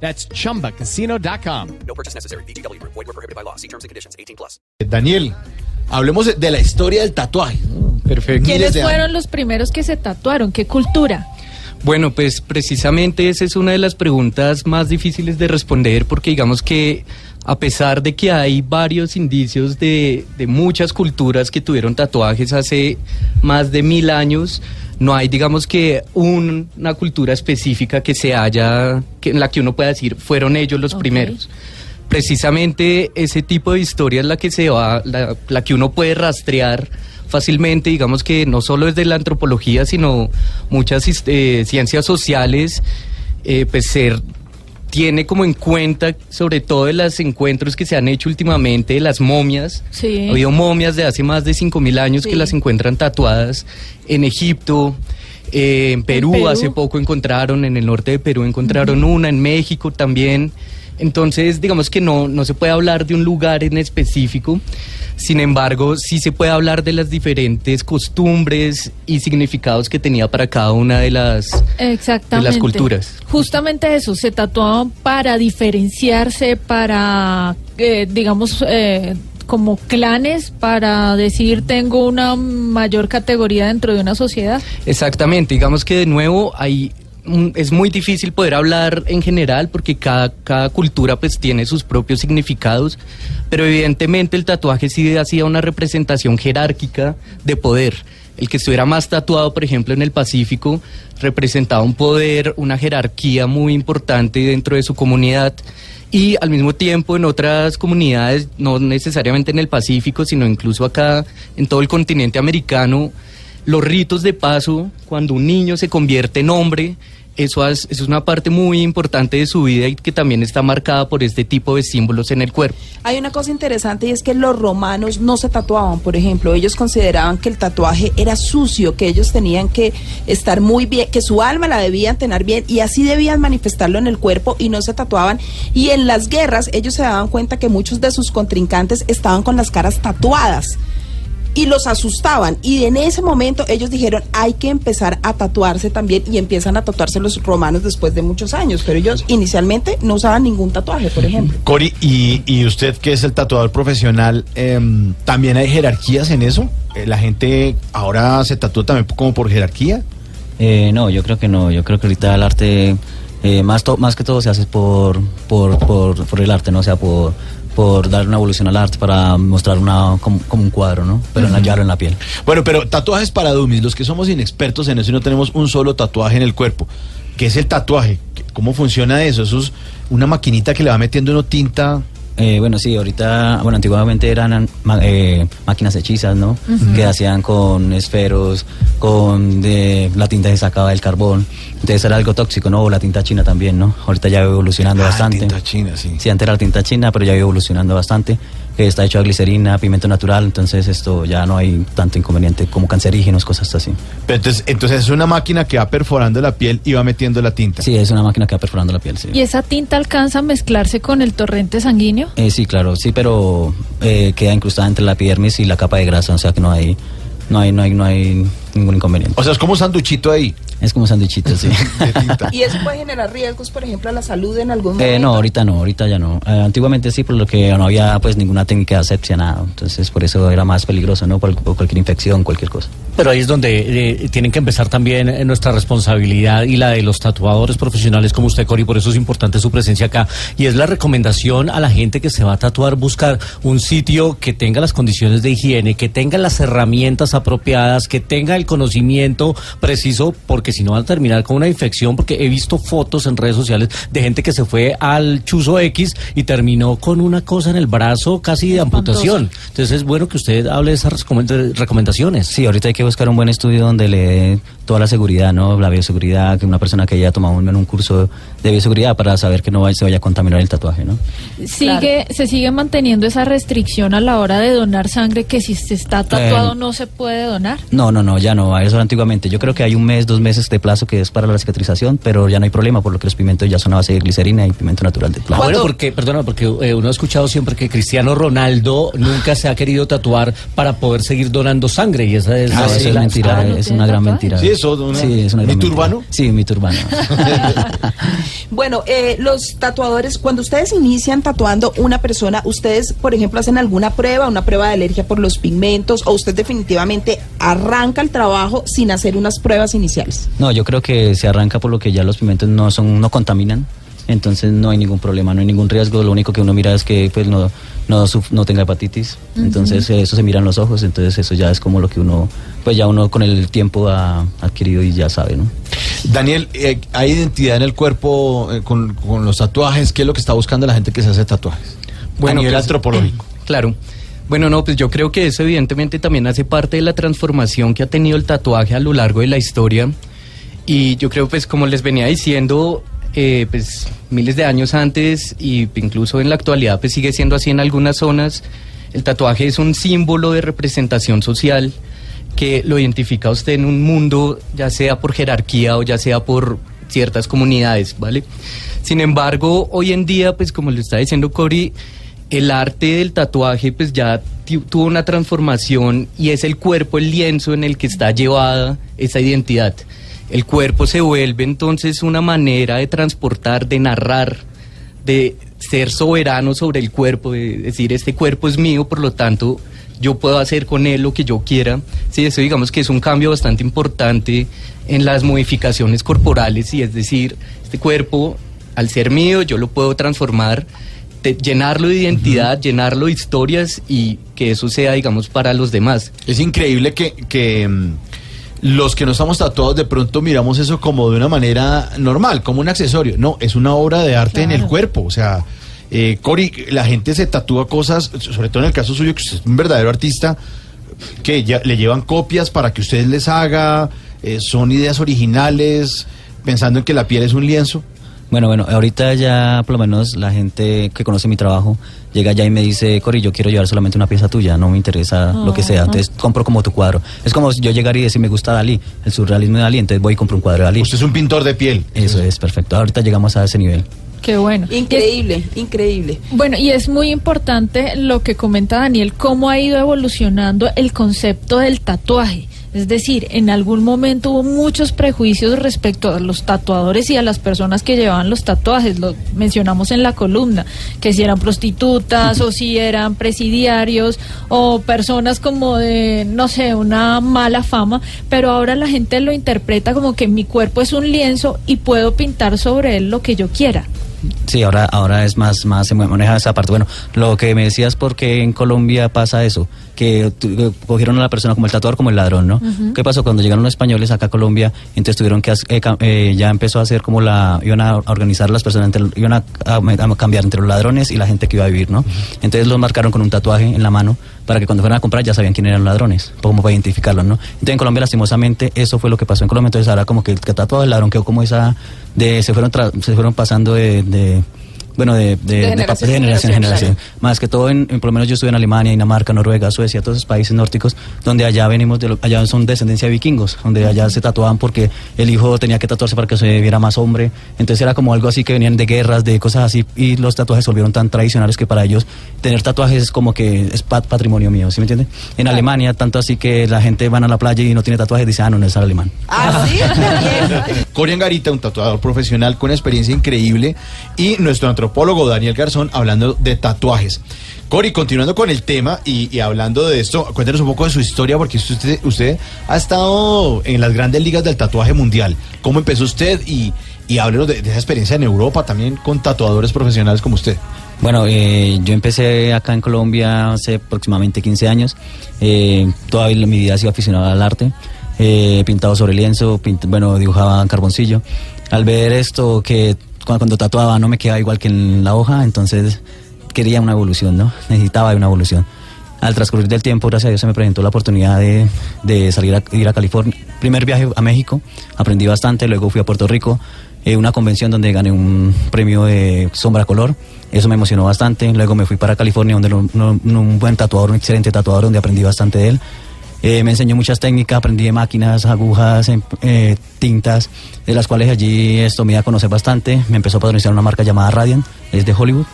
That's chumbacasino.com. No purchase necessary. BGW. Void were prohibited by law. See terms and conditions. 18 plus. Daniel, hablemos de- la historia del tatuaje. Perfecto. ¿Quiénes de fueron años. los primeros que se tatuaron? ¿Qué cultura? Bueno, pues precisamente esa es una de las preguntas más difíciles de responder porque digamos que a pesar de que hay varios indicios de, de muchas culturas que tuvieron tatuajes hace más de mil años, no hay digamos que un- una cultura específica que se haya, que, en la que uno pueda decir fueron ellos los primeros. Precisamente ese tipo de historia es la que se va, la, la que uno puede rastrear fácilmente, digamos que no solo desde la antropología, sino muchas eh, ciencias sociales, eh, pues ser tiene como en cuenta sobre todo de los encuentros que se han hecho últimamente de las momias. Sí. Ha habido momias de hace más de 5.000 años Sí. que las encuentran tatuadas en Egipto, eh, en, Perú, Perú. hace poco encontraron, en el norte de Perú encontraron una, en México también. Entonces, digamos que no, no se puede hablar de un lugar en específico, sin embargo, sí se puede hablar de las diferentes costumbres y significados que tenía para cada una de las, Exactamente. de las culturas. Justamente eso, se tatuaban para diferenciarse, para, eh, digamos, eh, como clanes, para decir tengo una mayor categoría dentro de una sociedad. Exactamente, digamos que de nuevo hay es muy difícil poder hablar en general porque cada, cada cultura pues tiene sus propios significados, pero evidentemente el tatuaje sí hacía una representación jerárquica de poder. El que estuviera más tatuado, por ejemplo, en el Pacífico, representaba un poder, una jerarquía muy importante dentro de su comunidad. Y al mismo tiempo en otras comunidades, no necesariamente en el Pacífico, sino incluso acá en todo el continente americano, los ritos de paso, cuando un niño se convierte en hombre, eso es, eso es una parte muy importante de su vida y que también está marcada por este tipo de símbolos en el cuerpo. Hay una cosa interesante y es que los romanos no se tatuaban, por ejemplo, ellos consideraban que el tatuaje era sucio, que ellos tenían que estar muy bien, que su alma la debían tener bien y así debían manifestarlo en el cuerpo y no se tatuaban. Y en las guerras ellos se daban cuenta que muchos de sus contrincantes estaban con las caras tatuadas y los asustaban. Y en ese momento ellos dijeron, hay que empezar a tatuarse también y empiezan a tatuarse los romanos después de muchos años. Pero ellos inicialmente no usaban ningún tatuaje, por ejemplo. Cori, y, y usted que es el tatuador profesional, em, ¿también hay jerarquías en eso? Eh, ¿La gente ahora se tatúa también como por jerarquía? Eh, no, yo creo que no. Yo creo que ahorita el arte, eh, más, to- más que todo, se hace por, por, por, por el arte, ¿no? O sea, por, por dar una evolución al arte para mostrar una como, como un cuadro, ¿no? Pero en la llave en la piel. Bueno, pero tatuajes para dummies, los que somos inexpertos en eso y no tenemos un solo tatuaje en el cuerpo. ¿Qué es el tatuaje? ¿Qué- ¿Cómo funciona eso? Eso es una maquinita que le va metiendo uno tinta. Eh, bueno, sí, ahorita, bueno, antiguamente eran ma- eh, máquinas hechizas, ¿no? Que hacían con esferos, con de, la tinta que sacaba del carbón. Entonces era algo tóxico, ¿no? O la tinta china también, ¿no? Ahorita ya va evolucionando Ah, bastante. tinta china, sí. Sí, antes era la tinta china, pero ya va evolucionando bastante. Que está hecho de glicerina, pimiento natural, entonces esto ya no hay tanto inconveniente como cancerígenos, cosas así. Pero entonces, entonces es una máquina que va perforando la piel y va metiendo la tinta. Sí, es una máquina que va perforando la piel, sí. ¿Y esa tinta alcanza a mezclarse con el torrente sanguíneo? Eh, sí, claro, sí, pero eh, queda incrustada entre la epidermis y la capa de grasa, o sea que no hay, no hay, no hay, no hay ningún inconveniente. O sea, es como un sanduchito ahí Es como un sándwichito, sí. Y eso puede generar riesgos, por ejemplo, a la salud en algún momento. Eh, no, ahorita no, ahorita ya no. Eh, antiguamente sí, por lo que no había pues ninguna técnica de asepsia, nada. Entonces por eso era más peligroso, ¿no? Por, por cualquier infección, cualquier cosa. Pero ahí es donde eh, tienen que empezar también eh, nuestra responsabilidad y la de los tatuadores profesionales como usted, Cori, por eso es importante su presencia acá. Y es la recomendación a la gente que se va a tatuar, buscar un sitio que tenga las condiciones de higiene, que tenga las herramientas apropiadas, que tenga el conocimiento preciso, porque porque si no van a terminar con una infección, porque he visto fotos en redes sociales de gente que se fue al chuzo X y terminó con una cosa en el brazo casi de amputación. Entonces es bueno que usted hable de esas recomend- recomendaciones. Sí, ahorita hay que buscar un buen estudio donde le dé toda la seguridad, ¿no? La bioseguridad, que una persona que haya tomado un, un curso de bioseguridad para saber que no vaya- se vaya a contaminar el tatuaje, ¿no? Sigue, se sigue manteniendo esa restricción a la hora de donar sangre que si se está tatuado Eh, no se puede donar. No, no, no, ya no, eso era antiguamente. Yo creo que hay un mes, dos meses de plazo que es para la cicatrización, pero ya no hay problema, por lo que los pigmentos ya son a base de glicerina y pigmento natural de Ah, planta. bueno, porque, perdona, porque eh, uno ha escuchado siempre que Cristiano Ronaldo nunca se ha querido tatuar para poder seguir donando sangre y esa es, Ah, eso es mentira, Ah, ¿no es una gran tatuaje? mentira. Sí, eso, una- Sí, es una gran ¿Mito mentira. urbano? Sí, mito urbano. Bueno, eh, los tatuadores, cuando ustedes inician tatuando una persona, ustedes, por ejemplo, hacen alguna prueba, una prueba de alergia por los pigmentos, o usted definitivamente arranca el trabajo sin hacer unas pruebas iniciales. No, yo creo que se arranca por lo que ya los pigmentos no son, no contaminan, entonces no hay ningún problema, no hay ningún riesgo. Lo único que uno mira es que pues no, no, suf- no tenga hepatitis, entonces eso se mira en los ojos, entonces eso ya es como lo que uno, pues ya uno con el tiempo ha adquirido y ya sabe, ¿no? Daniel, eh, ¿hay identidad en el cuerpo eh, con, con los tatuajes? ¿Qué es lo que está buscando la gente que se hace tatuajes? Bueno, a nivel pues, antropológico. Claro. Bueno, no, pues yo creo que eso evidentemente también hace parte de la transformación que ha tenido el tatuaje a lo largo de la historia. Y yo creo, pues como les venía diciendo, eh, pues miles de años antes y incluso en la actualidad, pues sigue siendo así en algunas zonas. El tatuaje es un símbolo de representación social que lo identifica a usted en un mundo, ya sea por jerarquía o ya sea por ciertas comunidades, ¿vale? Sin embargo, hoy en día, pues como le está diciendo Cory, el arte del tatuaje pues ya tuvo una transformación y es el cuerpo, el lienzo en el que está llevada esa identidad. El cuerpo se vuelve entonces una manera de transportar, de narrar, de ser soberano sobre el cuerpo, de decir, este cuerpo es mío, por lo tanto, yo puedo hacer con él lo que yo quiera. Sí, eso digamos que es un cambio bastante importante en las modificaciones corporales, y es decir, este cuerpo, al ser mío, yo lo puedo transformar, llenarlo de identidad, llenarlo de historias y que eso sea, digamos, para los demás. Es increíble que, que, mm, los que no estamos tatuados de pronto miramos eso como de una manera normal, como un accesorio. No, es una obra de arte en el cuerpo. O sea, eh, Cory, la gente se tatúa cosas, sobre todo en el caso suyo, que usted es un verdadero artista, que ya le llevan copias para que usted les haga, eh, son ideas originales, pensando en que la piel es un lienzo. Bueno, bueno, ahorita ya por lo menos la gente que conoce mi trabajo llega ya y me dice, Cori, yo quiero llevar solamente una pieza tuya, no me interesa lo que sea, entonces compro como tu cuadro. Es como si yo llegara y decir, me gusta Dalí, el surrealismo de Dalí, entonces voy y compro un cuadro de Dalí. Usted es un pintor de piel. Eso es perfecto, ahorita llegamos a ese nivel. Qué bueno. Increíble, increíble. Bueno, y es muy importante lo que comenta Daniel, cómo ha ido evolucionando el concepto del tatuaje. Es decir, en algún momento hubo muchos prejuicios respecto a los tatuadores y a las personas que llevaban los tatuajes. Lo mencionamos en la columna, que si eran prostitutas o si eran presidiarios o personas como de, no sé, una mala fama. Pero ahora la gente lo interpreta como que mi cuerpo es un lienzo y puedo pintar sobre él lo que yo quiera. Sí, ahora, ahora es más, más se maneja esa parte. Bueno, lo que me decías, porque en Colombia pasa eso? Que cogieron a la persona como el tatuador, como el ladrón, ¿no? ¿Qué pasó? Cuando llegaron los españoles acá a Colombia, entonces tuvieron que, eh, eh, ya empezó a hacer como la, iban a organizar las personas, entre, iban a, a- a cambiar entre los ladrones y la gente que iba a vivir, ¿no? Entonces los marcaron con un tatuaje en la mano para que cuando fueran a comprar ya sabían quién eran los ladrones, como para identificarlos, ¿no? Entonces en Colombia lastimosamente eso fue lo que pasó en Colombia, entonces ahora como que el que tatuado el ladrón quedó como esa, de, se fueron, tra- se fueron pasando de- de bueno, de, de, de generación de en generación en generación, generación. Más que todo, en, en- por lo menos yo estuve en Alemania, Dinamarca, Noruega, Suecia, todos esos países nórdicos, donde allá venimos, de lo- allá son descendencia de vikingos, donde allá se tatuaban porque el hijo tenía que tatuarse para que se viera más hombre. Entonces era como algo así que venían de guerras, de cosas así, y los tatuajes se volvieron tan tradicionales que para ellos tener tatuajes es como que es pat- patrimonio mío, ¿sí me entiende? En Alemania, tanto así que la gente van a la playa y no tiene tatuajes, dice, ah, no, no es alemán. Ah, sí, Bien. Cory Angarita, un tatuador profesional con experiencia increíble, y nuestro antropólogo Daniel Garzón hablando de tatuajes. Cory, continuando con el tema y, hablando de esto, cuéntenos un poco de su historia, porque usted, usted ha estado en las grandes ligas del tatuaje mundial. ¿Cómo empezó usted? Y, háblenos de, de esa experiencia en Europa también con tatuadores profesionales como usted. Bueno, eh, yo empecé acá en Colombia hace aproximadamente 15 años. Eh, toda mi vida he sido aficionado al arte. Eh, pintado sobre lienzo, pint- bueno, dibujaba en carboncillo. Al ver esto, que cu- cuando, tatuaba no me quedaba igual que en la hoja, entonces quería una evolución, ¿no? Necesitaba una evolución. Al transcurrir del tiempo, gracias a Dios, se me presentó la oportunidad de, salir a ir a California. Primer viaje a México, aprendí bastante, luego fui a Puerto Rico, eh, una convención donde gané un premio de sombra color. Eso me emocionó bastante. Luego me fui para California, donde un buen tatuador, un excelente tatuador, donde aprendí bastante de él. Eh, me enseñó muchas técnicas, aprendí de máquinas, agujas, em- eh, tintas, de las cuales allí esto me iba a conocer bastante. Me empezó a patrocinar una marca llamada Radiant, es de Hollywood.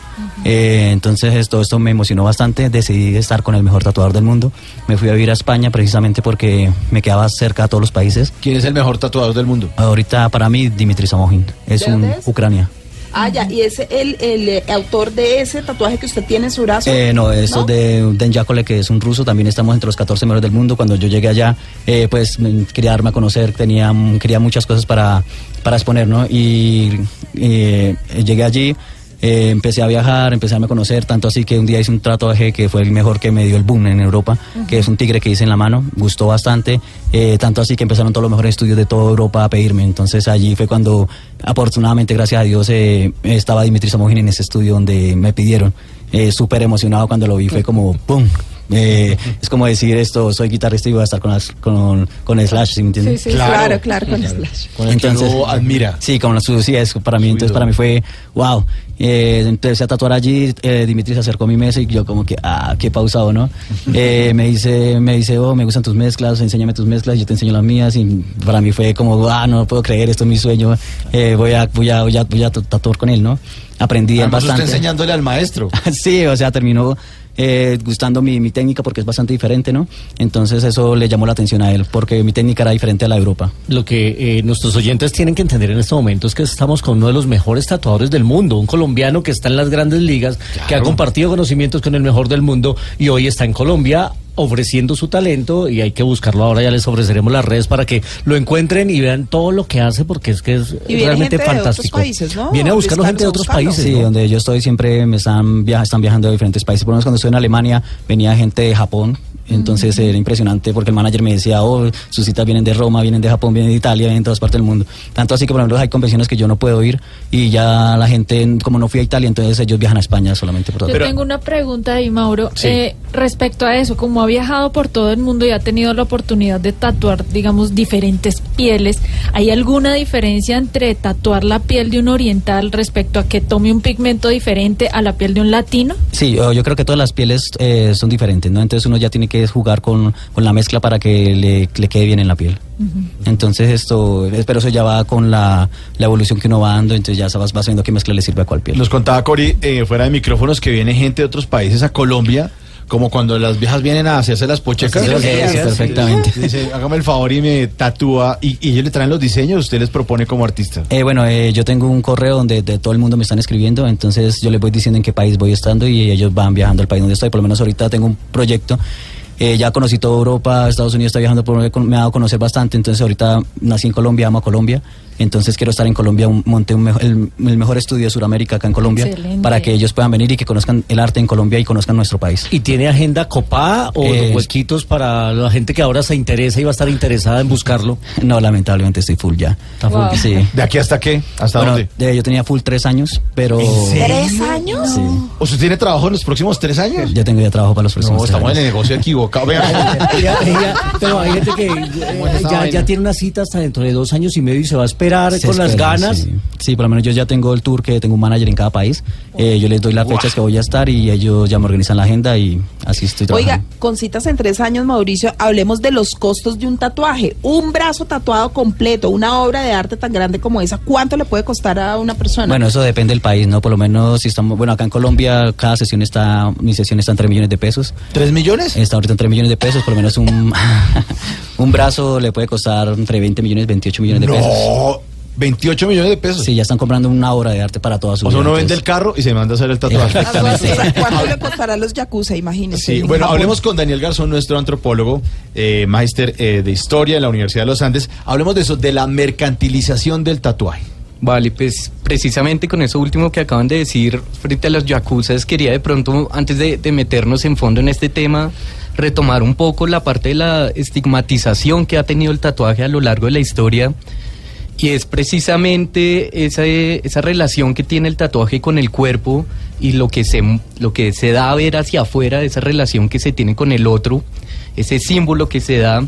Eh, entonces esto, esto me emocionó bastante, decidí estar con el mejor tatuador del mundo. Me fui a vivir a España precisamente porque me quedaba cerca a todos los países. ¿Quién es el mejor tatuador del mundo? Ahorita para mí Dimitri Samogin, es ¿De un es? Ucrania. Ah, ya, y es el, el, eh, autor de ese tatuaje que usted tiene en su brazo. Eh, no, esto es de Den Yakole, que es un ruso, también estamos entre los 14 mejores del mundo. Cuando yo llegué allá, eh, pues quería darme a conocer, tenía, quería muchas cosas para, para exponer, ¿no? Y eh, llegué allí, eh, empecé a viajar, empecé a a conocer, tanto así que un día hice un tatuaje que fue el mejor que me dio el boom en Europa, que es un tigre que hice en la mano, gustó bastante, eh, tanto así que empezaron todos los mejores estudios de toda Europa a pedirme. Entonces allí fue cuando, afortunadamente, gracias a Dios, eh, estaba Dimitri Samogin en ese estudio donde me pidieron. Eh, Súper emocionado cuando lo vi, fue como ¡pum! Eh, es como decir esto, soy guitarrista y voy a estar con, las- con, con Slash, ¿sí me entiendes? Sí, sí, claro, claro, con Slash. Con el que uno admira. Sí, como la su, sí, es para mí, entonces ídolo. para mí fue wow. Eh, empecé a tatuar allí, eh, Dimitri se acercó a mi mesa y yo como que, ah, qué pausado, ¿no? Eh, me dice, me dice, oh, me gustan tus mezclas, enséñame tus mezclas, yo te enseño las mías y para mí fue como, ah, no puedo creer, esto es mi sueño, eh, voy a, voy a, voy a, voy a tatuar con él, ¿no? Aprendí Además, usted bastante. enseñándole al maestro. sí, o sea, terminó eh, gustando mi, mi técnica porque es bastante diferente, ¿no? Entonces eso le llamó la atención a él porque mi técnica era diferente a la de Europa. Lo que eh, nuestros oyentes tienen que entender en este momento es que estamos con uno de los mejores tatuadores del mundo, un colombiano que está en las grandes ligas, que ha compartido conocimientos con el mejor del mundo y hoy está en Colombia ofreciendo su talento y hay que buscarlo ahora, ya les ofreceremos las redes para que lo encuentren y vean todo lo que hace porque es que es Y viene realmente gente de otros fantástico. países, ¿no? Viene a buscarlo gente de otros a países. Sí, ¿no? donde yo estoy siempre me están, viaja, están viajando de diferentes países. Por lo menos cuando estuve en Alemania venía gente de Japón. Entonces era impresionante porque el manager me decía, oh, sus citas vienen de Roma, vienen de Japón, vienen de Italia, vienen de todas partes del mundo. Tanto así que, por ejemplo, hay convenciones que yo no puedo ir y ya la gente, como no fui a Italia, entonces ellos viajan a España solamente por todo. Yo tengo una pregunta ahí, Mauro, Sí. eh, respecto a eso. Como ha viajado por todo el mundo y ha tenido la oportunidad de tatuar, digamos, diferentes pieles, ¿hay alguna diferencia entre tatuar la piel de un oriental respecto a que tome un pigmento diferente a la piel de un latino? Sí, yo, yo creo que todas las pieles eh, son diferentes, ¿no? Entonces uno ya tiene que jugar con, con la mezcla para que le, le quede bien en la piel. Entonces esto, pero eso ya va con la, la evolución que uno va dando, entonces ya vas, vas viendo qué mezcla le sirve a cuál piel. Nos contaba Cori eh, fuera de micrófonos que viene gente de otros países a Colombia, como cuando las viejas vienen a hacerse las pochecas. Sí, sí, sí, perfectamente. Dice, hágame el favor y me tatúa. Y, y ellos le traen los diseños, usted les propone como artista. Eh, bueno, eh, yo tengo un correo donde de todo el mundo me están escribiendo, entonces yo les voy diciendo en qué país voy estando y ellos van viajando al país donde estoy. Por lo menos ahorita tengo un proyecto. Eh, ya conocí toda Europa, Estados Unidos está viajando, por, me ha dado a conocer bastante. Entonces ahorita nací en Colombia, amo a Colombia. Entonces quiero estar en Colombia, un- monté un mejo- el, el mejor estudio de Sudamérica acá en Colombia Excelente. para que ellos puedan venir y que conozcan el arte en Colombia y conozcan nuestro país. ¿Y tiene agenda copada o Eh, los huequitos para la gente que ahora se interesa y va a estar interesada en buscarlo? No, lamentablemente estoy full ya. Está full. Wow. Sí. ¿De aquí hasta qué? ¿Hasta Bueno, dónde? de- yo tenía full tres años, pero ¿Tres años? sí, ¿Usted tiene trabajo en los próximos tres años? ya tengo ya trabajo para los próximos No, tres estamos en el negocio equivocado. Vea, Ella- ella- pero hay gente que eh, ya, ya tiene una cita hasta dentro de dos años y medio y se va a esperar Se con las espera, ganas. Sí. Sí, por lo menos yo ya tengo el tour que tengo un manager en cada país. Eh, yo les doy las fechas que voy a estar y ellos ya me organizan la agenda y así estoy Oiga, trabajando. con citas en tres años, Mauricio, hablemos de los costos de un tatuaje. Un brazo tatuado completo, una obra de arte tan grande como esa, ¿cuánto le puede costar a una persona? Bueno, eso depende del país, ¿no? Por lo menos si estamos, bueno, acá en Colombia cada sesión está, mi sesión está en 3 millones de pesos. ¿Tres millones? Está ahorita en 3 millones de pesos, por lo menos un, un brazo le puede costar entre 20 millones y 28 millones de pesos. No, 28 millones de pesos. Sí, ya están comprando una obra de arte para toda su O sea, uno vende el carro y se manda a hacer el tatuaje. Exactamente. ¿Cuánto le costará los yakuza? Imagínese. Sí, En bueno, hablemos con Daniel Garzón, nuestro antropólogo, eh, máster eh, de historia en la Universidad de los Andes. Hablemos de eso, de la mercantilización del tatuaje. Vale, pues precisamente con eso último que acaban de decir frente a los yakuzas, quería de pronto, antes de, de meternos en fondo en este tema, retomar un poco la parte de la estigmatización que ha tenido el tatuaje a lo largo de la historia. Y es precisamente esa, esa relación que tiene el tatuaje con el cuerpo y lo que, se, lo que se da a ver hacia afuera, esa relación que se tiene con el otro, ese símbolo que se da.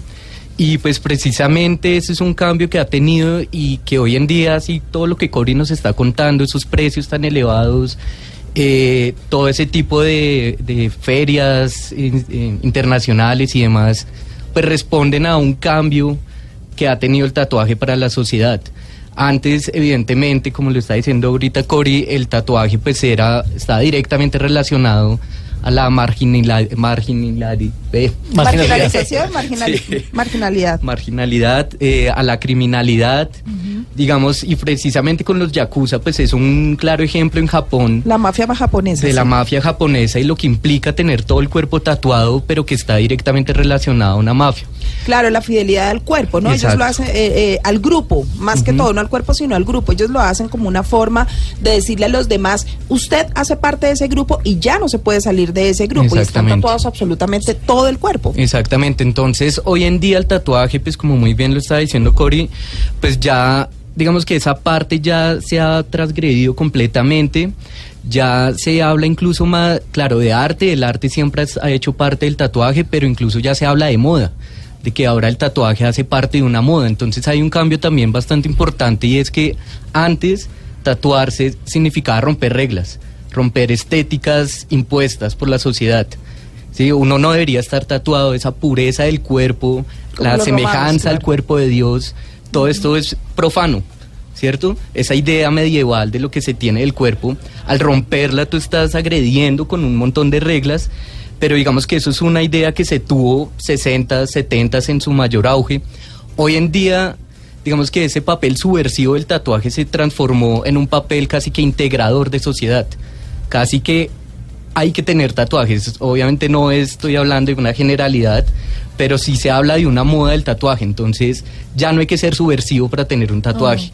Y pues precisamente ese es un cambio que ha tenido y que hoy en día, así todo lo que Cori nos está contando, esos precios tan elevados, eh, todo ese tipo de, ferias eh, internacionales y demás, pues responden a un cambio que ha tenido el tatuaje para la sociedad. Antes, evidentemente, como lo está diciendo ahorita Cori, el tatuaje pues era, está directamente relacionado a la marginalidad, marginalidad, eh, Marginalización, marginali- Sí. marginalidad. marginalidad, eh, a la criminalidad, digamos, y precisamente con los yakuza, pues es un claro ejemplo en Japón La mafia japonesa. de la mafia japonesa y lo que implica tener todo el cuerpo tatuado, pero que está directamente relacionado a una mafia. Claro, la fidelidad al cuerpo, ¿no? Ellos lo hacen eh, eh, al grupo, más que todo, no al cuerpo, sino al grupo. Ellos lo hacen como una forma de decirle a los demás, usted hace parte de ese grupo y ya no se puede salir de ese grupo. Y están tatuados absolutamente todo el cuerpo. Exactamente, entonces hoy en día el tatuaje, pues como muy bien lo está diciendo Cory, pues ya digamos que esa parte ya se ha transgredido completamente, ya se habla incluso más, claro, de arte, el arte siempre ha hecho parte del tatuaje, pero incluso ya se habla de moda de que ahora el tatuaje hace parte de una moda. Entonces hay un cambio también bastante importante y es que antes tatuarse significaba romper reglas, romper estéticas impuestas por la sociedad. Sí, uno no debería estar tatuado, esa pureza del cuerpo, Como la romanos, semejanza al cuerpo de Dios, todo esto es profano, ¿cierto? Esa idea medieval de lo que se tiene del cuerpo, al romperla tú estás agrediendo con un montón de reglas, pero digamos que eso es una idea que se tuvo 60, 70 en su mayor auge. Hoy en día, digamos que ese papel subversivo del tatuaje se transformó en un papel casi que integrador de sociedad, casi que hay que tener tatuajes. Obviamente no estoy hablando de una generalidad, pero sí se habla de una moda del tatuaje. Entonces ya no hay que ser subversivo para tener un tatuaje.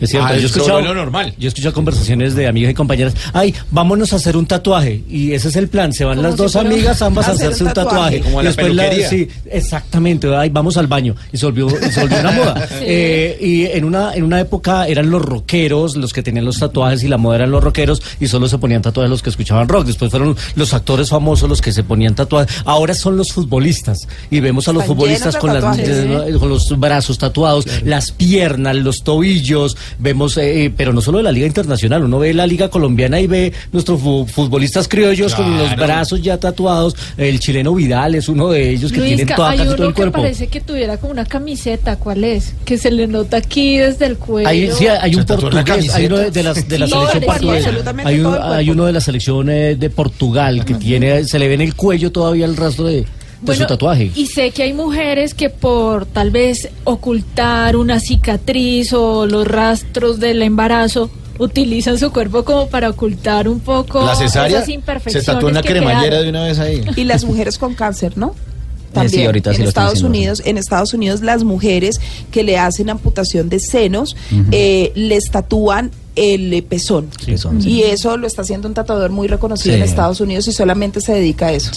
Es cierto, Ah, yo he escuchado, es lo normal. yo he escuchado conversaciones de amigas y compañeras, ay, vámonos a hacer un tatuaje, y ese es el plan, se van las si dos amigas ambas a hacer hacerse un un tatuaje, tatuaje. Como la después la- sí, exactamente, ay, vamos al baño, y se volvió, y se volvió una moda. Eh, y en una, en una época eran los rockeros los que tenían los tatuajes y la moda eran los rockeros y solo se ponían tatuajes los que escuchaban rock, después fueron los actores famosos los que se ponían tatuajes, ahora son los futbolistas, y vemos a los Están futbolistas con las eh, con los brazos tatuados, las piernas, los tobillos, vemos, eh, pero no solo de la Liga Internacional, uno ve la Liga Colombiana y ve nuestros fu- futbolistas criollos con los brazos ya tatuados, el chileno Vidal es uno de ellos que tienen Luisca, toda, hay casi uno todo el que cuerpo. parece que tuviera como una camiseta, ¿cuál es? Que se le nota aquí desde el cuello. Hay, sí, hay ¿Se un portugués, hay uno de, de la, de la Sí, selección portuguesa. un- hay uno de la selección eh, de Portugal que tiene, se le ve en el cuello todavía el rastro de, de Bueno, su tatuaje. Y sé que hay mujeres que por tal vez ocultar una cicatriz o los rastros del embarazo utilizan su cuerpo como para ocultar un poco La cesárea esas se imperfecciones tatuó una que cremallera quedaron. de una vez ahí. Y las mujeres con cáncer, ¿no? sí, También ahorita en Estados. Unidos, en Estados Unidos las mujeres que le hacen amputación de senos eh, les tatúan el pezón. Son- Y eso lo está haciendo un tatuador muy reconocido Sí. en Estados Unidos y solamente se dedica a eso.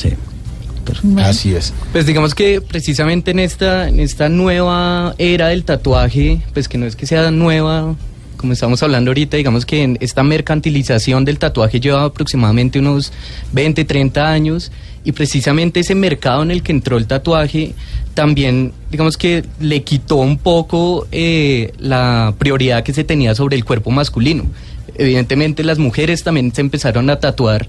Sí. Así es. Pues digamos que precisamente en esta, en esta nueva era del tatuaje, pues que no es que sea nueva, como estamos hablando ahorita, digamos que en esta mercantilización del tatuaje lleva aproximadamente unos 20, 30 años y precisamente ese mercado en el que entró el tatuaje también, digamos que le quitó un poco eh, la prioridad que se tenía sobre el cuerpo masculino. Evidentemente las mujeres también se empezaron a tatuar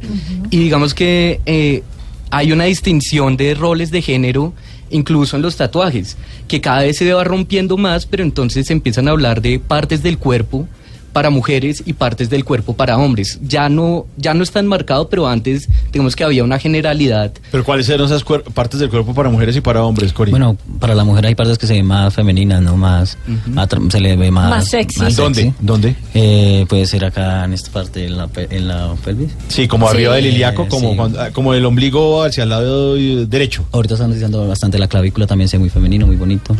y digamos que eh, hay una distinción de roles de género incluso en los tatuajes, que cada vez se va rompiendo más, pero entonces se empiezan a hablar de partes del cuerpo para mujeres y partes del cuerpo para hombres. Ya no ya no está enmarcado, pero antes digamos que había una generalidad. Pero ¿cuáles eran esas partes del cuerpo para mujeres y para hombres, Cori? Bueno, para la mujer hay partes que se ven más femeninas, ¿no? Más, atra- se le ve más... Más sexy. ¿Dónde? sexy. ¿Dónde? Eh, puede ser acá en esta parte, en la, en la pelvis. Sí, como Sí. arriba del ilíaco, como, Sí. cuando- ah, como el ombligo hacia el lado derecho. Ahorita están diciendo bastante la clavícula, también se ve muy femenino, muy bonito.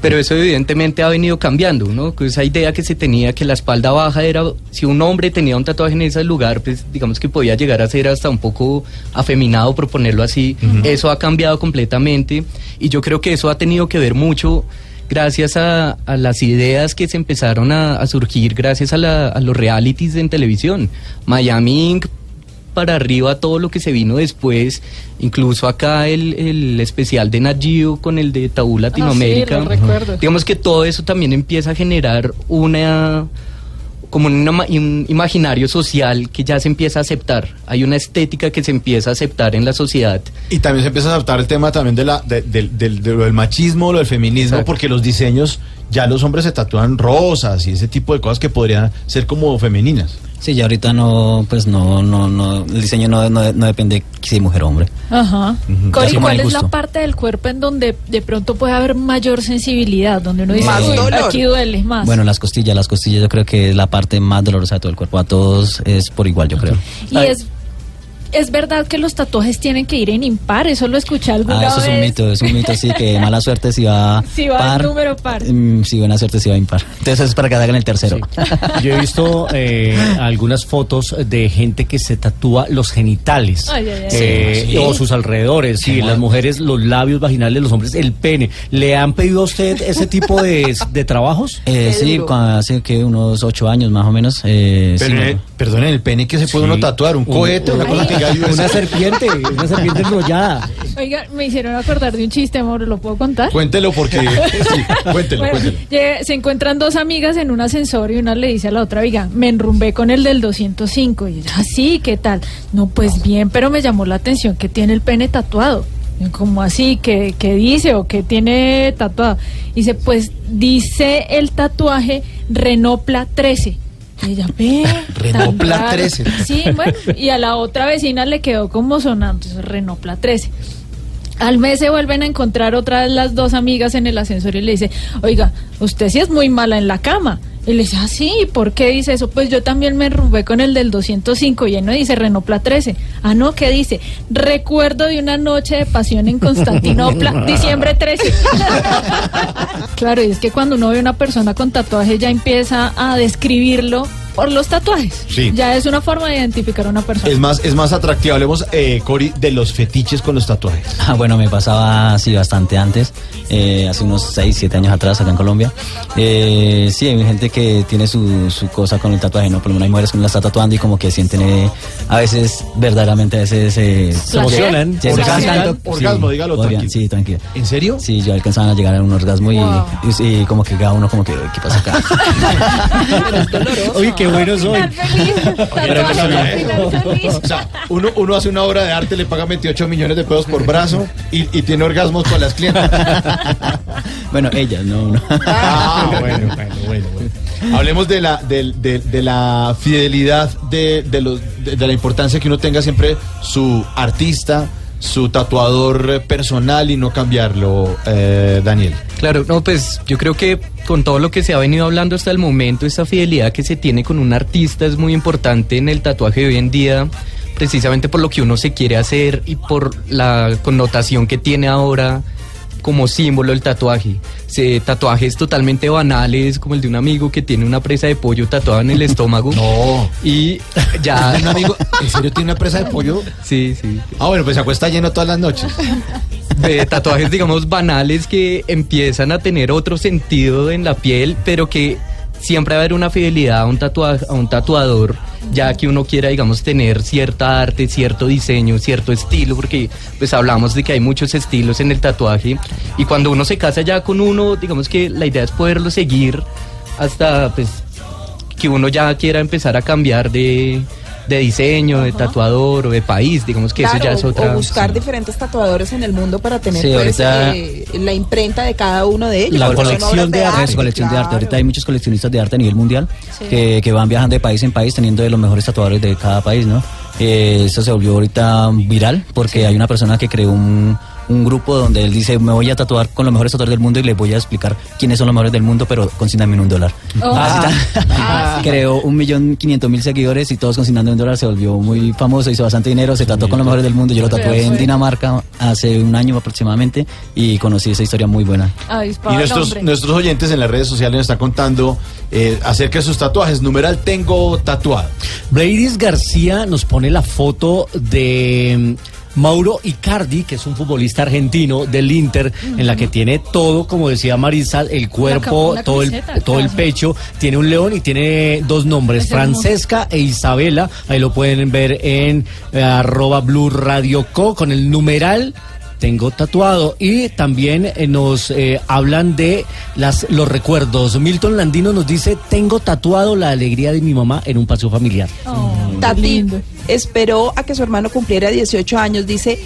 Pero eso evidentemente ha venido cambiando, ¿no? Que Esa idea que se tenía que la espalda espalda baja era, si un hombre tenía un tatuaje en ese lugar, pues digamos que podía llegar a ser hasta un poco afeminado, por ponerlo así. Eso ha cambiado completamente y yo creo que eso ha tenido que ver mucho gracias a, a las ideas que se empezaron a, a surgir gracias a, la- a los realities en televisión. Miami Inc., para arriba todo lo que se vino después, incluso acá el, el especial de Nat Geo con el de Tabú Latinoamérica. lo recuerdo. Digamos que todo eso también empieza a generar una como ma- un imaginario social que ya se empieza a aceptar. Hay una estética que se empieza a aceptar en la sociedad. Y también se empieza a adaptar el tema también de la, de, de lo del machismo, lo del feminismo, Exacto. porque los diseños, ya los hombres se tatúan rosas y ese tipo de cosas que podrían ser como femeninas. Sí, ya ahorita no, pues no, no, no, el diseño no, no, no depende si mujer o hombre. Ajá. Cori, ¿cuál es la parte del cuerpo en donde de pronto puede haber mayor sensibilidad? Donde uno dice, Más "Uy, dolor". aquí duele más. Bueno, las costillas, las costillas yo creo que es la parte más dolorosa de todo el cuerpo. A todos es por igual, yo creo. y es, es verdad que los tatuajes tienen que ir en impar. Eso lo escuché alguna Ah, eso es un vez. mito, es un mito, sí, que mala suerte si va Si va en número par. mm, si buena suerte si va impar. Entonces es para que hagan el tercero. Yo he visto eh, algunas fotos de gente que se tatúa los genitales Ay, ay, ay. eh, Sí. o sus alrededores, sí, las mujeres los labios vaginales, los hombres el pene. ¿Le han pedido a usted ese tipo de, de trabajos? Eh, sí, cuando hace que unos ocho años más o menos. Eh, sí, Pero, me- eh, perdón, en el pene que se puede Sí. uno tatuar, un cohete, una que Una esa- serpiente, una serpiente enrollada. Oiga, me hicieron acordar de un chiste, amor, ¿lo puedo contar? Cuéntelo porque sí, cuéntelo, Bueno, cuéntelo. se encuentran dos amigas en un ascensor y una le dice a la otra, oiga, me enrumbé con el del 205. Y ella, ah, sí, ¿qué tal? No, pues bien, pero me llamó la atención que tiene el pene tatuado. Como así? ¿Qué, qué dice o qué tiene tatuado? Y dice, pues dice el tatuaje Renopla 13. Ella, ve. Renopla raro". 13. Sí, bueno, y a la otra vecina le quedó como sonando, Renopla 13. Al mes se vuelven a encontrar otra vez las dos amigas en el ascensor y le dice, oiga, usted sí es muy mala en la cama. Y le dice, ah, sí, ¿por qué dice eso? Pues yo también me enrumbé con el del 205 y él no dice Renopla 13. Ah, no, ¿qué dice? Recuerdo de una noche de pasión en Constantinopla, diciembre 13. claro, y es que cuando uno ve a una persona con tatuaje ya empieza a describirlo por los tatuajes. Sí. Ya es una forma de identificar a una persona. Es más, es más atractivo. Hablemos, eh, Cori, de los fetiches con los tatuajes. Ah, bueno, me pasaba así bastante antes, eh, hace unos 6, 7 años atrás acá en Colombia. Eh, sí, hay gente que tiene su, su cosa con el tatuaje, ¿no? Por lo menos hay mujeres que la está tatuando y como que sienten eh, a veces, verdaderamente, a veces... Eh, Se emocionan. se Orgasmo, emocionan. orgasmo, dígalo podrían- tranquilo. Sí, tranquilo. ¿En serio? Sí, yo alcanzaban a llegar a un orgasmo y, Wow. y, y como que cada uno como que, ¿qué pasa acá? Pero es doloroso. Uy, qué bueno soy. O sea, uno, uno hace una obra de arte, le paga 28 millones de pesos por brazo y, y tiene orgasmos con las clientes. bueno, ellas, no, no. Ah, bueno, bueno, bueno, bueno. Hablemos de la, de, de la fidelidad, de, de, los- de- de la importancia que uno tenga siempre su artista, su tatuador personal y no cambiarlo, eh, Daniel. Claro, no, pues yo creo que con todo lo que se ha venido hablando hasta el momento, esa fidelidad que se tiene con un artista es muy importante en el tatuaje de hoy en día, precisamente por lo que uno se quiere hacer y por la connotación que tiene ahora como símbolo el tatuaje. Se, tatuajes totalmente banales, como el de un amigo que tiene una presa de pollo tatuada en el estómago. No. Y ya... ¿Un amigo en serio tiene una presa de pollo? Sí, sí. Ah, bueno, pues se acuesta lleno todas las noches. de tatuajes, digamos, banales que empiezan a tener otro sentido en la piel, pero que siempre va a haber una fidelidad a un, tatua- a un tatuador, ya que uno quiera, digamos, tener cierta arte, cierto diseño, cierto estilo, porque pues hablamos de que hay muchos estilos en el tatuaje, y cuando uno se casa ya con uno, digamos que la idea es poderlo seguir hasta, pues, que uno ya quiera empezar a cambiar de... de diseño, de tatuador o de país, digamos que eso Claro, ya es otra... o buscar sí. diferentes tatuadores en el mundo para tener Sí, pues, ahorita- eh, la imprenta de cada uno de ellos. La colección de arte, colección de arte. Ahorita hay muchos coleccionistas de arte a nivel mundial Sí. que, que van viajando de país en país teniendo de los mejores tatuadores de cada país, ¿no? Eh, esto se volvió ahorita viral porque hay una persona que creó un, un grupo donde él dice, me voy a tatuar con los mejores tatuadores del mundo y les voy a explicar quiénes son los mejores del mundo, pero consigname un dólar. Oh. Tan- Creó un millón quinientos mil seguidores y todos consignando un dólar, se volvió muy famoso, hizo bastante dinero, se tatuó con los mejores del mundo. Yo lo tatué en. Dinamarca hace un año aproximadamente y conocí esa historia muy buena. Ay, Y nuestros, nuestros oyentes en las redes sociales nos están contando eh, acerca de sus tatuajes. Numeral tengo tatuado. Bladis García nos pone la foto de Mauro Icardi, que es un futbolista argentino del Inter, en la que tiene todo, como decía Marisa, el cuerpo, una todo el, todo el pecho, tiene un león y tiene dos nombres, Es. Francesca e Isabela. Ahí lo pueden ver en eh, arroba Blue Radio Co con el numeral tengo tatuado y también eh, nos eh, hablan de las los recuerdos. Milton Landino nos dice, tengo tatuado la alegría de mi mamá en un paseo familiar. Oh. Esperó a que su hermano cumpliera 18 años. Dice,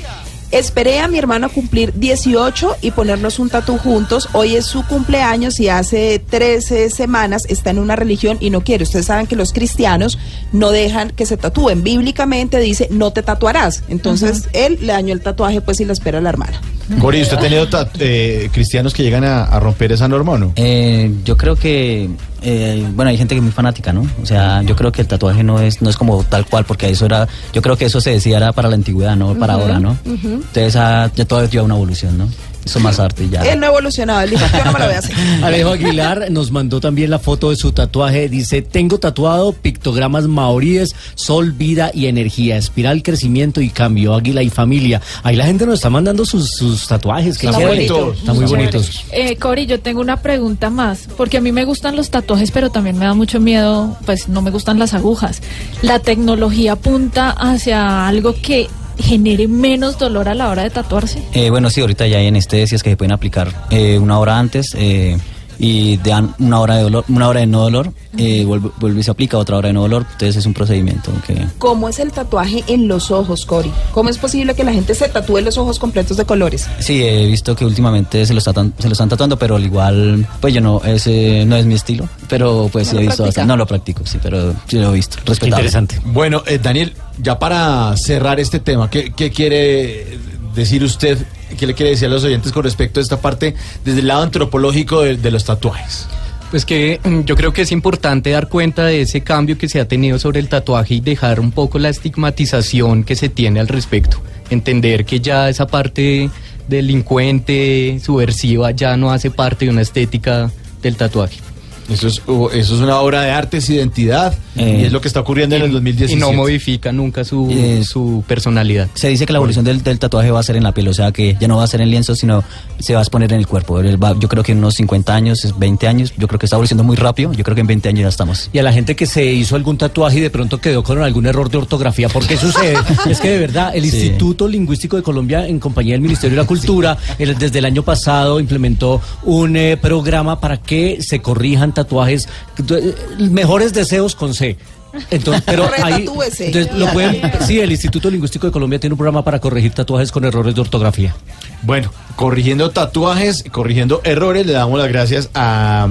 esperé a mi hermano cumplir 18 y ponernos un tatú juntos. Hoy es su cumpleaños y hace 13 semanas está en una religión y no quiere. Ustedes saben que los cristianos no dejan que se tatúen. Bíblicamente dice, no te tatuarás. Entonces él le dañó el tatuaje pues y le espera a la hermana. Cori, ¿usted ha tenido eh, cristianos que llegan a, a romper esa norma o no? Eh, yo creo que, eh, bueno, hay gente que es muy fanática, ¿no? O sea, yo creo que el tatuaje no es, no es como tal cual, porque eso era, yo creo que eso se decía era para la antigüedad, no para ahora, ¿no? Entonces, ah, ya todo lleva una evolución, ¿no? Eso es más arte y ya. Él no ha evolucionado. Él dijo, yo no me lo voy a hacer. Alejo Aguilar nos mandó también la foto de su tatuaje. Dice, tengo tatuado pictogramas maoríes, sol, vida y energía, espiral, crecimiento y cambio, águila y familia. Ahí la gente nos está mandando sus, sus tatuajes. Qué Está chévere. bonito. Están muy bonitos. Eh, Cori, yo tengo una pregunta más, porque a mí me gustan los tatuajes, pero también me da mucho miedo, pues no me gustan las agujas. ¿La tecnología apunta hacia algo que genere menos dolor a la hora de tatuarse? Eh, bueno, sí, ahorita ya hay anestesias que se pueden aplicar eh, una hora antes eh, y dan una hora de dolor, una hora de no dolor, eh, vuelve, vuelve y se aplica otra hora de no dolor. Entonces es un procedimiento que ¿Cómo es el tatuaje en los ojos, Cori? ¿Cómo es posible que la gente se tatúe los ojos completos de colores? Sí, he visto que últimamente se lo, están, se lo están tatuando, pero al igual, pues yo no, ese no es mi estilo, pero pues ¿No sí he visto bastante. No lo practico, sí, pero sí lo he visto. Respetable. interesante. Bueno, eh, Daniel, ya para cerrar este tema, ¿qué, qué quiere decir usted? ¿Qué le quiere decir a los oyentes con respecto a esta parte desde el lado antropológico de, de los tatuajes? Pues que mm, yo creo que es importante dar cuenta de ese cambio que se ha tenido sobre el tatuaje y dejar un poco la estigmatización que se tiene al respecto. Entender que ya esa parte delincuente, subversiva, ya no hace parte de una estética del tatuaje. Eso es, uh, eso es una obra de arte, es identidad, Eh, y es lo que está ocurriendo en el Y 2017. no modifica nunca su, Eh, su personalidad. Se dice que la evolución del, del tatuaje va a ser en la piel, o sea que ya no va a ser en lienzo, sino se va a exponer en el cuerpo. Va- yo creo que en unos 50 años, 20 años, yo creo que está evolucionando muy rápido, yo creo que en 20 años ya estamos. Y a la gente que se hizo algún tatuaje y de pronto quedó con algún error de ortografía, ¿por qué sucede? es que de verdad, el Sí. Instituto Lingüístico de Colombia, en compañía del Ministerio de la Cultura, el- desde el año pasado implementó un eh, programa para que se corrijan tatuajes, eh, mejores deseos con Entonces, pero ahí, entonces lo pueden, sí, el Instituto Lingüístico de Colombia tiene un programa para corregir tatuajes con errores de ortografía. Bueno, corrigiendo tatuajes, corrigiendo errores, le damos las gracias a,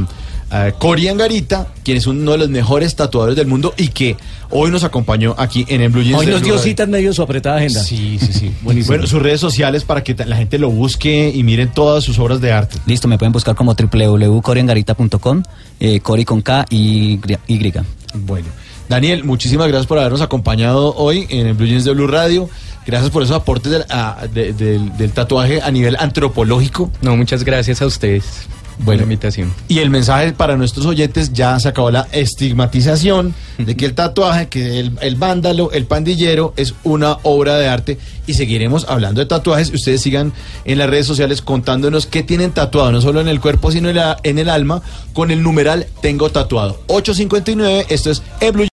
a Cori Angarita, quien es uno de los mejores tatuadores del mundo y que hoy nos acompañó aquí en el Blue Jeans Hoy nos dio cita en medio de su apretada agenda. Sí, sí, sí. Buenísimo. Bueno, sus redes sociales para que la gente lo busque y miren todas sus obras de arte. Listo, me pueden buscar como www.coriangarita.com, eh, Cori con K y Y. Bueno, Daniel, muchísimas gracias por habernos acompañado hoy en el Blue Jeans de Blue Radio. Gracias por esos aportes del, a- de- del- del tatuaje a nivel antropológico. No, muchas gracias a ustedes la invitación. Y el mensaje para nuestros oyentes, ya se acabó la estigmatización de que el tatuaje, que el, el vándalo, el pandillero es una obra de arte y seguiremos hablando de tatuajes. Ustedes sigan en las redes sociales contándonos qué tienen tatuado, no solo en el cuerpo, sino en, la- en el alma, con el numeral Tengo Tatuado. 859, esto es Blue